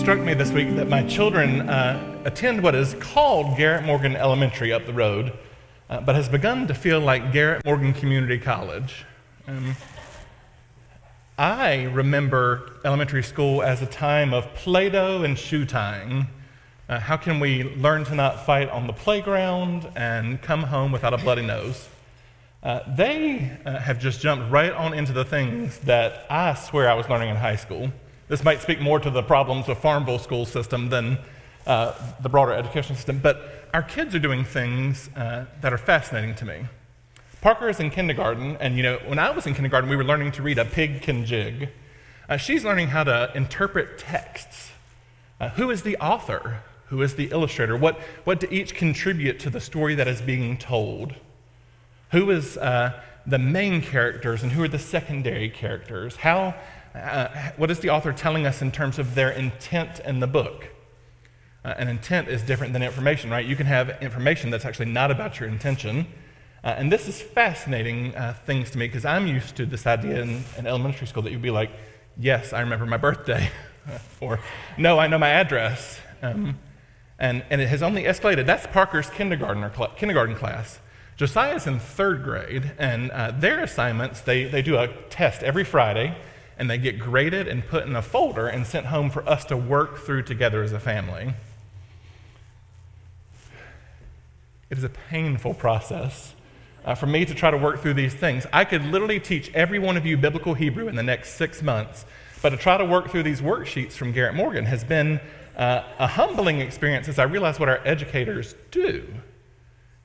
Struck me this week that my children uh, attend what is called Garrett Morgan Elementary up the road, uh, but has begun to feel like Garrett Morgan Community College. Um, I remember elementary school as a time of Play Doh and shoe tying. Uh, how can we learn to not fight on the playground and come home without a bloody nose? Uh, they uh, have just jumped right on into the things that I swear I was learning in high school. This might speak more to the problems of Farmville school system than uh, the broader education system, but our kids are doing things uh, that are fascinating to me. Parker is in kindergarten, and you know, when I was in kindergarten, we were learning to read A Pig Can Jig. Uh, she's learning how to interpret texts. Uh, who is the author? Who is the illustrator? What, what do each contribute to the story that is being told? Who is uh, the main characters and who are the secondary characters? How uh, what is the author telling us in terms of their intent in the book? Uh, an intent is different than information, right? You can have information that's actually not about your intention. Uh, and this is fascinating uh, things to me because I'm used to this idea in, in, elementary school that you'd be like, yes, I remember my birthday, or no, I know my address. Um, and, and it has only escalated. That's Parker's kindergarten, cl- kindergarten class. Josiah's in third grade, and uh, their assignments, they, they do a test every Friday and they get graded and put in a folder and sent home for us to work through together as a family. It is a painful process uh, for me to try to work through these things. I could literally teach every one of you biblical Hebrew in the next six months, but to try to work through these worksheets from Garrett Morgan has been uh, a humbling experience as I realize what our educators do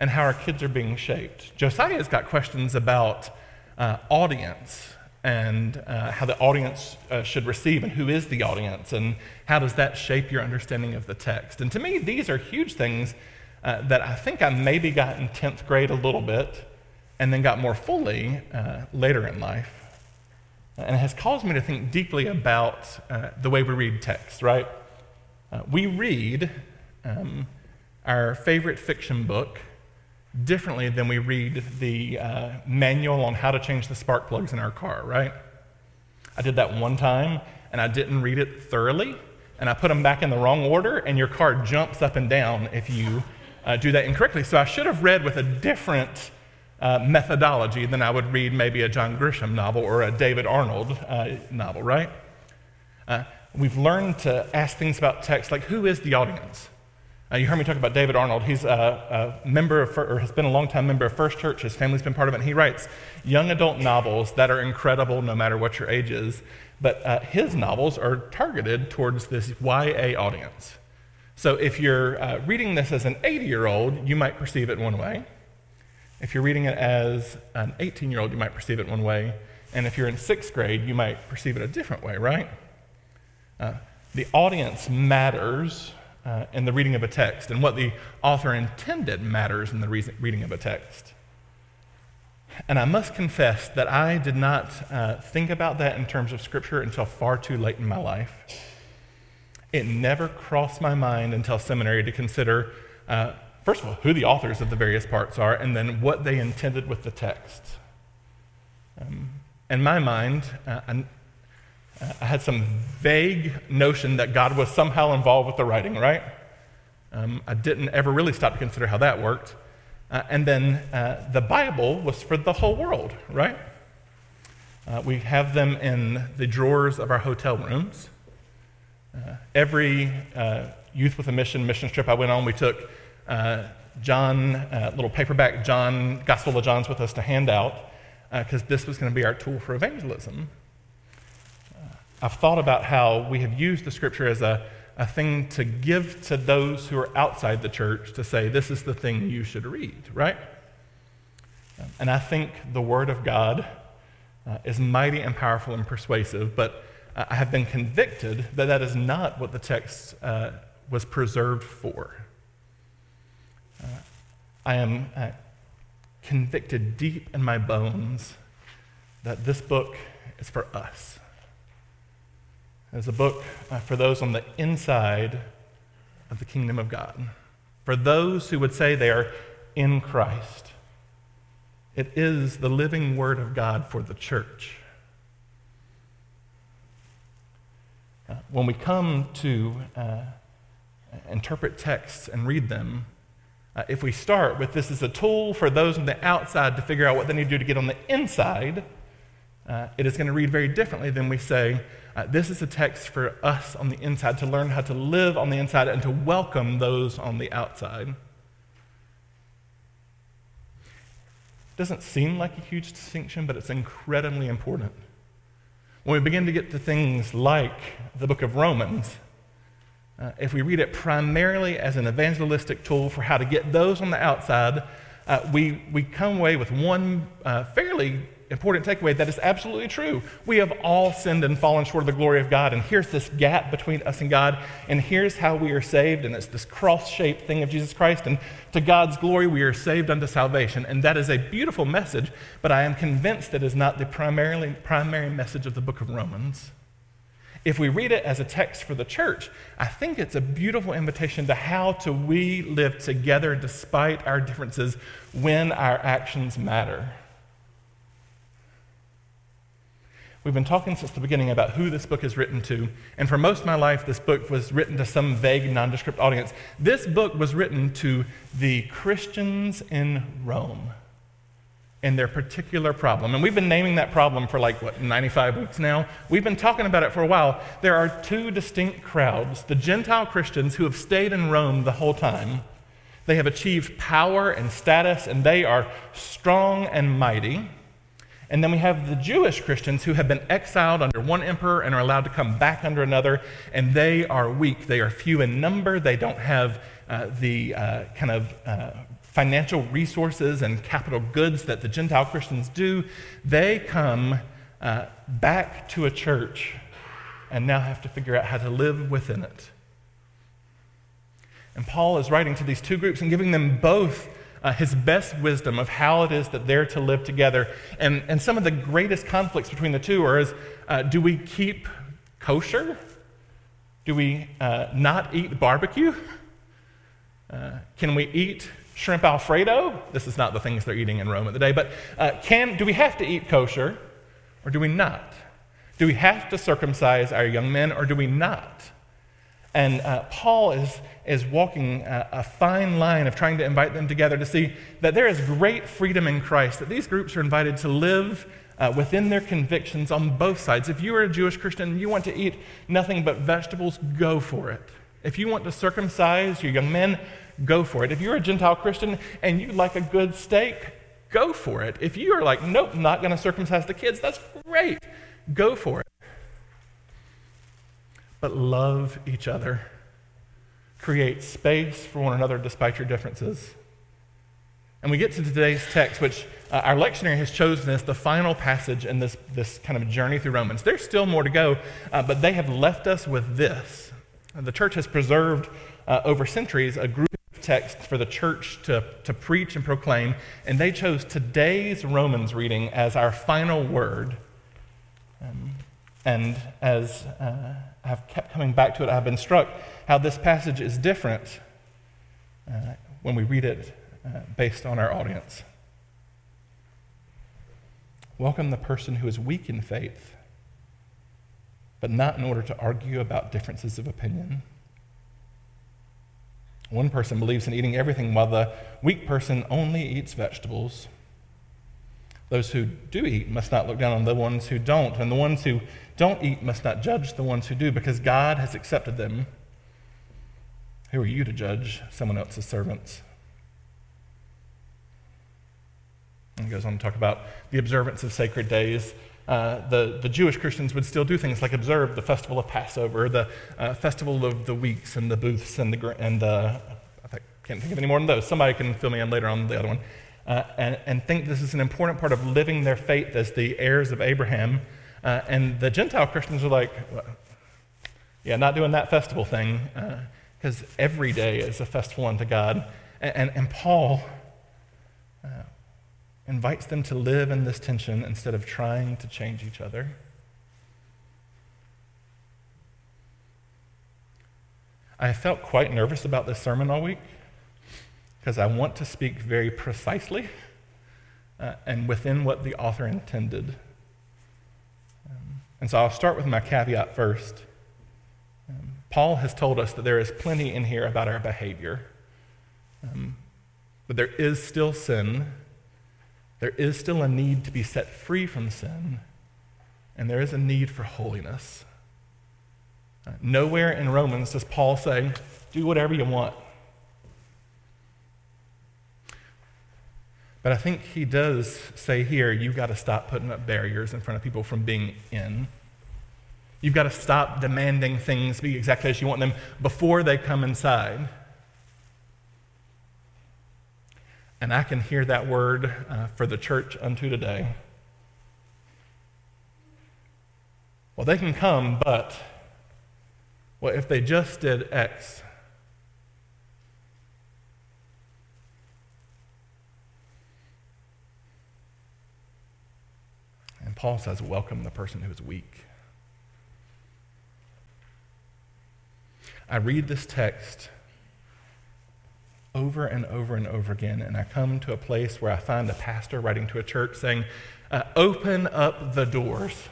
and how our kids are being shaped. Josiah's got questions about uh, audience and uh, how the audience uh, should receive and who is the audience and how does that shape your understanding of the text. And to me, these are huge things uh, that I think I maybe got in 10th grade a little bit and then got more fully uh, later in life. And it has caused me to think deeply about uh, the way we read text, right? Uh, we read um, our favorite fiction book differently than we read the uh, manual on how to change the spark plugs in our car, right? I did that one time and I didn't read it thoroughly, and I put them back in the wrong order, and your car jumps up and down if you uh, do that incorrectly. So I should have read with a different uh, methodology than I would read maybe a John Grisham novel or a David Arnold uh, novel, right? Uh, we've learned to ask things about text like who is the audience? Uh, you heard me talk about David Arnold. He's a, a, member of, or has been a long-time member of First Church. His family's been part of it. And he writes young adult novels that are incredible no matter what your age is. But uh, his novels are targeted towards this YA audience. So if you're uh, reading this as an 80-year-old, you might perceive it one way. If you're reading it as an 18-year-old, you might perceive it one way. And if you're in sixth grade, you might perceive it a different way, right? Uh, the audience matters uh, in the reading of a text, and what the author intended matters in the re- reading of a text. And I must confess that I did not uh, think about that in terms of Scripture until far too late in my life. It never crossed my mind until seminary to consider, uh, first of all, who the authors of the various parts are, and then what they intended with the text. Um, in my mind, uh, I had some vague notion that God was somehow involved with the writing, right? Um, I didn't ever really stop to consider how that worked. Uh, and then uh, the Bible was for the whole world, right? Uh, we have them in the drawers of our hotel rooms. Uh, every uh, Youth with a Mission mission trip I went on, we took uh, John, little paperback John, Gospel of John's with us to hand out because this was going to be our tool for evangelism. I've thought about how we have used the scripture as a, a thing to give to those who are outside the church to say, this is the thing you should read, right? And I think the Word of God uh, is mighty and powerful and persuasive, but I have been convicted that that is not what the text uh, was preserved for. Uh, I am uh, convicted deep in my bones that this book is for us. It's a book uh, for those on the inside of the kingdom of God, for those who would say they are in Christ. It is the living word of God for the church. Uh, when we come to uh, interpret texts and read them, uh, if we start with this is a tool for those on the outside to figure out what they need to do to get on the inside, uh, it is going to read very differently than we say, uh, this is a text for us on the inside to learn how to live on the inside and to welcome those on the outside. Doesn't seem like a huge distinction, but it's incredibly important. When we begin to get to things like the book of Romans, uh, if we read it primarily as an evangelistic tool for how to get those on the outside, uh, we, we come away with one uh, fairly important takeaway that is absolutely true. We have all sinned and fallen short of the glory of God, and here's this gap between us and God, and here's how we are saved, and it's this cross shaped thing of Jesus Christ, and to God's glory we are saved unto salvation. And that is a beautiful message, but I am convinced that is not the primarily, primary message of the book of Romans. If we read it as a text for the church, I think it's a beautiful invitation to how to we live together despite our differences when our actions matter. We've been talking since the beginning about who this book is written to, and for most of my life, this book was written to some vague, nondescript audience. This book was written to the Christians in Rome and their particular problem. And we've been naming that problem for like, what, 95 weeks now? We've been talking about it for a while. There are two distinct crowds the Gentile Christians who have stayed in Rome the whole time. They have achieved power and status, and they are strong and mighty. And then we have the Jewish Christians who have been exiled under one emperor and are allowed to come back under another, and they are weak. They are few in number. They don't have uh, the uh, kind of uh, financial resources and capital goods that the Gentile Christians do. They come uh, back to a church and now have to figure out how to live within it. And Paul is writing to these two groups and giving them both uh, his best wisdom of how it is that they're to live together. And, and some of the greatest conflicts between the two are is, uh, do we keep kosher? Do we uh, not eat barbecue? Uh, can we eat shrimp alfredo? This is not the things they're eating in Rome at the day, but uh, can, do we have to eat kosher or do we not? Do we have to circumcise our young men or do we not? And uh, Paul is, is walking a, a, fine line of trying to invite them together to see that there is great freedom in Christ, that these groups are invited to live uh, within their convictions on both sides. If you are a Jewish Christian and you want to eat nothing but vegetables, go for it. If you want to circumcise your young men, go for it. If you're a Gentile Christian and you like a good steak, go for it. If you are like, nope, not going to circumcise the kids, that's great. Go for it but love each other. Create space for one another despite your differences. And we get to today's text, which uh, our lectionary has chosen as the final passage in this, this kind of journey through Romans. There's still more to go, uh, but they have left us with this. The church has preserved uh, over centuries a group of texts for the church to, to preach and proclaim, and they chose today's Romans reading as our final word. Um, and as uh, have kept coming back to it. I've been struck how this passage is different uh, when we read it uh, based on our audience. Welcome the person who is weak in faith, but not in order to argue about differences of opinion. One person believes in eating everything, while the weak person only eats vegetables. Those who do eat must not look down on the ones who don't, and the ones who don't eat must not judge the ones who do, because God has accepted them. Who are you to judge someone else's servants? And he goes on to talk about the observance of sacred days. Uh, the, the Jewish Christians would still do things like observe the festival of Passover, the uh, festival of the weeks, and the booths, and the, and the I can't think of any more than those. Somebody can fill me in later on the other one uh, and, and think this is an important part of living their faith as the heirs of Abraham. Uh, and the Gentile Christians are like, well, yeah, not doing that festival thing, because uh, every day is a festival unto God. And, and, and Paul uh, invites them to live in this tension instead of trying to change each other. I felt quite nervous about this sermon all week because I want to speak very precisely uh, and within what the author intended. Um, and so I'll start with my caveat first. Um, Paul has told us that there is plenty in here about our behavior, um, but there is still sin. There is still a need to be set free from sin, and there is a need for holiness. Uh, nowhere in Romans does Paul say, do whatever you want. But I think he does say here, you've got to stop putting up barriers in front of people from being in. You've got to stop demanding things be exactly as you want them before they come inside. And I can hear that word uh, for the church unto today. Well, they can come, but well, if they just did X, and Paul says, welcome the person who is weak. I read this text over and over and over again, and I come to a place where I find a pastor writing to a church saying, uh, Open up the doors.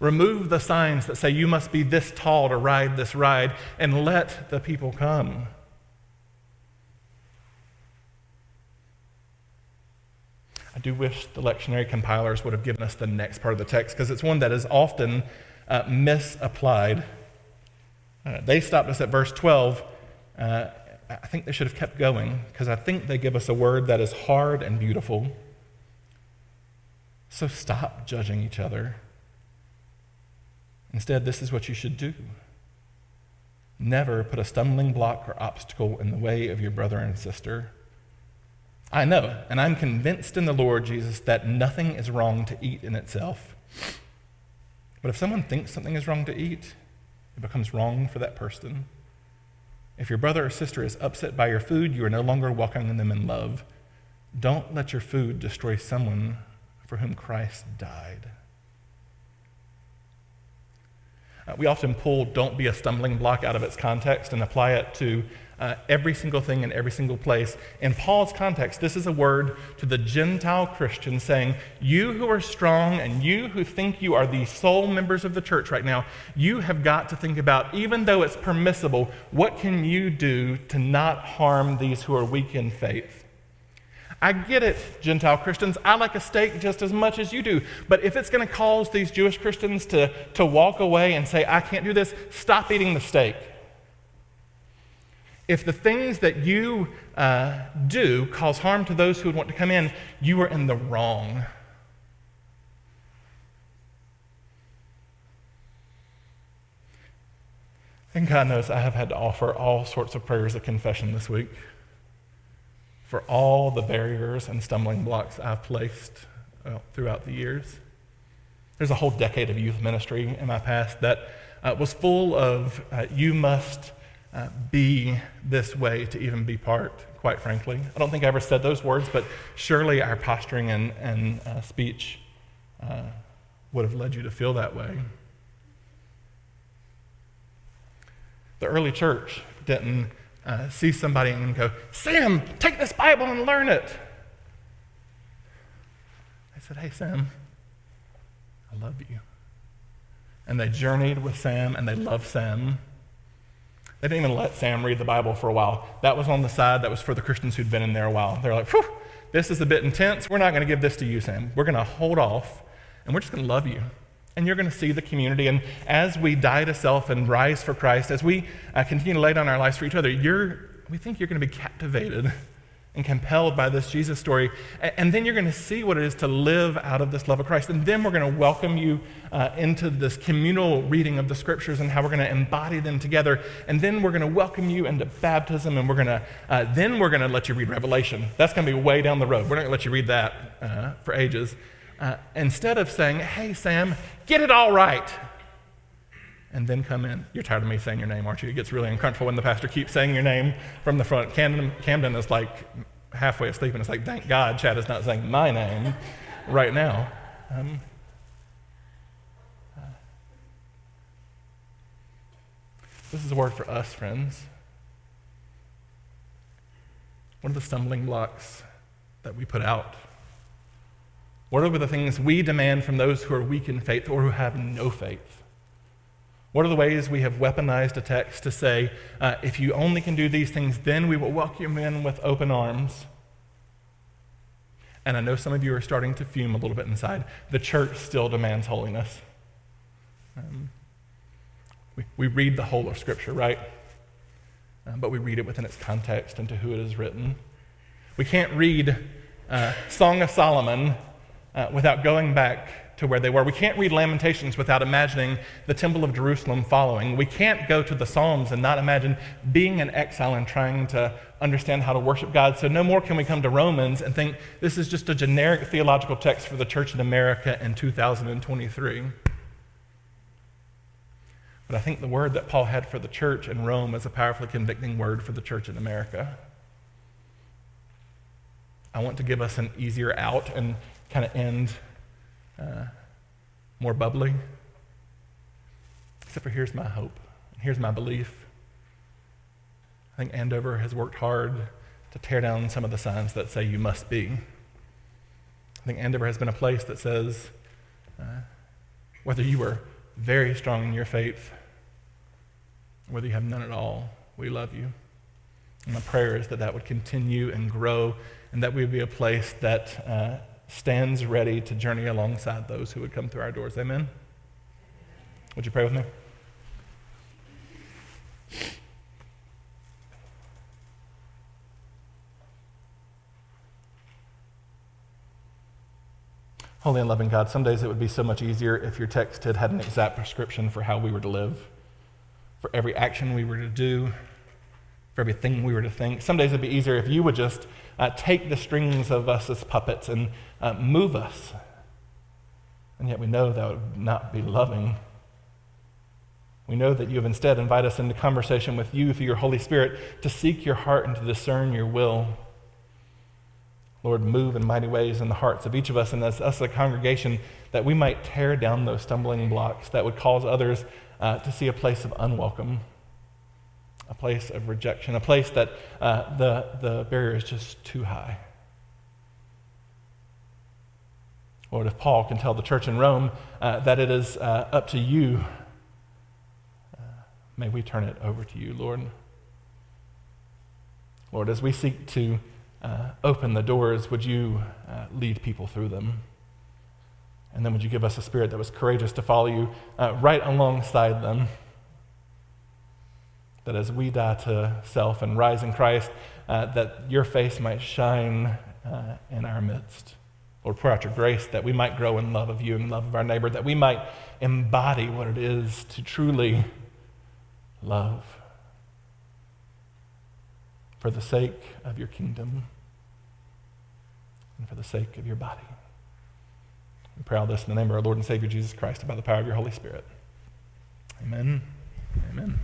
Remove the signs that say you must be this tall to ride this ride, and let the people come. Do wish the lectionary compilers would have given us the next part of the text because it's one that is often uh, misapplied. Uh, they stopped us at verse 12. Uh, I think they should have kept going because I think they give us a word that is hard and beautiful. So stop judging each other. Instead, this is what you should do never put a stumbling block or obstacle in the way of your brother and sister. I know, and I'm convinced in the Lord Jesus that nothing is wrong to eat in itself. But if someone thinks something is wrong to eat, it becomes wrong for that person. If your brother or sister is upset by your food, you are no longer welcoming them in love. Don't let your food destroy someone for whom Christ died. Uh, we often pull don't be a stumbling block out of its context and apply it to uh, every single thing in every single place. In Paul's context, this is a word to the Gentile Christian saying, You who are strong and you who think you are the sole members of the church right now, you have got to think about, even though it's permissible, what can you do to not harm these who are weak in faith? I get it, Gentile Christians. I like a steak just as much as you do. But if it's going to cause these Jewish Christians to, to walk away and say, I can't do this, stop eating the steak. If the things that you uh, do cause harm to those who would want to come in, you are in the wrong. And God knows I have had to offer all sorts of prayers of confession this week for all the barriers and stumbling blocks I've placed well, throughout the years. There's a whole decade of youth ministry in my past that uh, was full of uh, you must uh, be this way to even be part, quite frankly. I don't think I ever said those words, but surely our posturing and, and uh, speech uh, would have led you to feel that way. The early church didn't uh, see somebody and go, Sam, take this Bible and learn it. I said, Hey, Sam, I love you. And they journeyed with Sam and they loved Sam. They didn't even let Sam read the Bible for a while. That was on the side that was for the Christians who'd been in there a while. They're like, Whew, this is a bit intense. We're not going to give this to you, Sam. We're going to hold off and we're just going to love you. And you're going to see the community. And as we die to self and rise for Christ, as we uh, continue to lay down our lives for each other, we think you're going to be captivated and compelled by this Jesus story. And then you're going to see what it is to live out of this love of Christ. And then we're going to welcome you uh, into this communal reading of the scriptures and how we're going to embody them together. And then we're going to welcome you into baptism and we're going to, uh, then we're going to let you read Revelation. That's going to be way down the road. We're not going to let you read that uh, for ages. uh, instead of saying, hey, Sam, get it all right, and then come in. You're tired of me saying your name, aren't you? It gets really uncomfortable when the pastor keeps saying your name from the front. Camden, Camden is like halfway asleep, and it's like, thank God Chad is not saying my name right now. Um, uh, this is a word for us, friends. What are the stumbling blocks that we put out? What are the things we demand from those who are weak in faith or who have no faith? What are the ways we have weaponized a text to say, uh, if you only can do these things, then we will welcome you in with open arms? And I know some of you are starting to fume a little bit inside. The church still demands holiness. Um, we, we read the whole of Scripture, right? uh, but we read it within its context and to who it is written. We can't read uh, Song of Solomon uh, without going back to where they were. We can't read Lamentations without imagining the Temple of Jerusalem following. We can't go to the Psalms and not imagine being in exile and trying to understand how to worship God. So, no more can we come to Romans and think this is just a generic theological text for the church in America in 2023. But I think the word that Paul had for the church in Rome is a powerfully convicting word for the church in America. I want to give us an easier out and kind of end uh, more bubbly. Except for here's my hope, and here's my belief. I think Andover has worked hard to tear down some of the signs that say you must be. I think Andover has been a place that says, uh, whether you were very strong in your faith, whether you have none at all, we love you. And my prayer is that that would continue and grow, and that we would be a place that uh, stands ready to journey alongside those who would come through our doors. Amen? Would you pray with me? Holy and loving God, some days it would be so much easier if your text had had an exact prescription for how we were to live, for every action we were to do, for everything we were to think. Some days it'd be easier if you would just uh, take the strings of us as puppets and uh, move us. And yet we know that would not be loving. We know that you have instead invited us into conversation with you through your Holy Spirit to seek your heart and to discern your will. Lord, move in mighty ways in the hearts of each of us and as us, as a congregation, that we might tear down those stumbling blocks that would cause others uh, to see a place of unwelcome, a place of rejection, a place that uh, the, the barrier is just too high. Lord, if Paul can tell the church in Rome uh, that it is uh, up to you, uh, may we turn it over to you, Lord. Lord, as we seek to uh, open the doors, would you uh, lead people through them? And then would you give us a spirit that was courageous to follow you right alongside them? That as we die to self and rise in Christ, uh, that your face might shine uh, in our midst. Lord, pour out your grace that we might grow in love of you and love of our neighbor, that we might embody what it is to truly love for the sake of your kingdom and for the sake of your body. We pray all this in the name of our Lord and Savior Jesus Christ by the power of your Holy Spirit. Amen. Amen.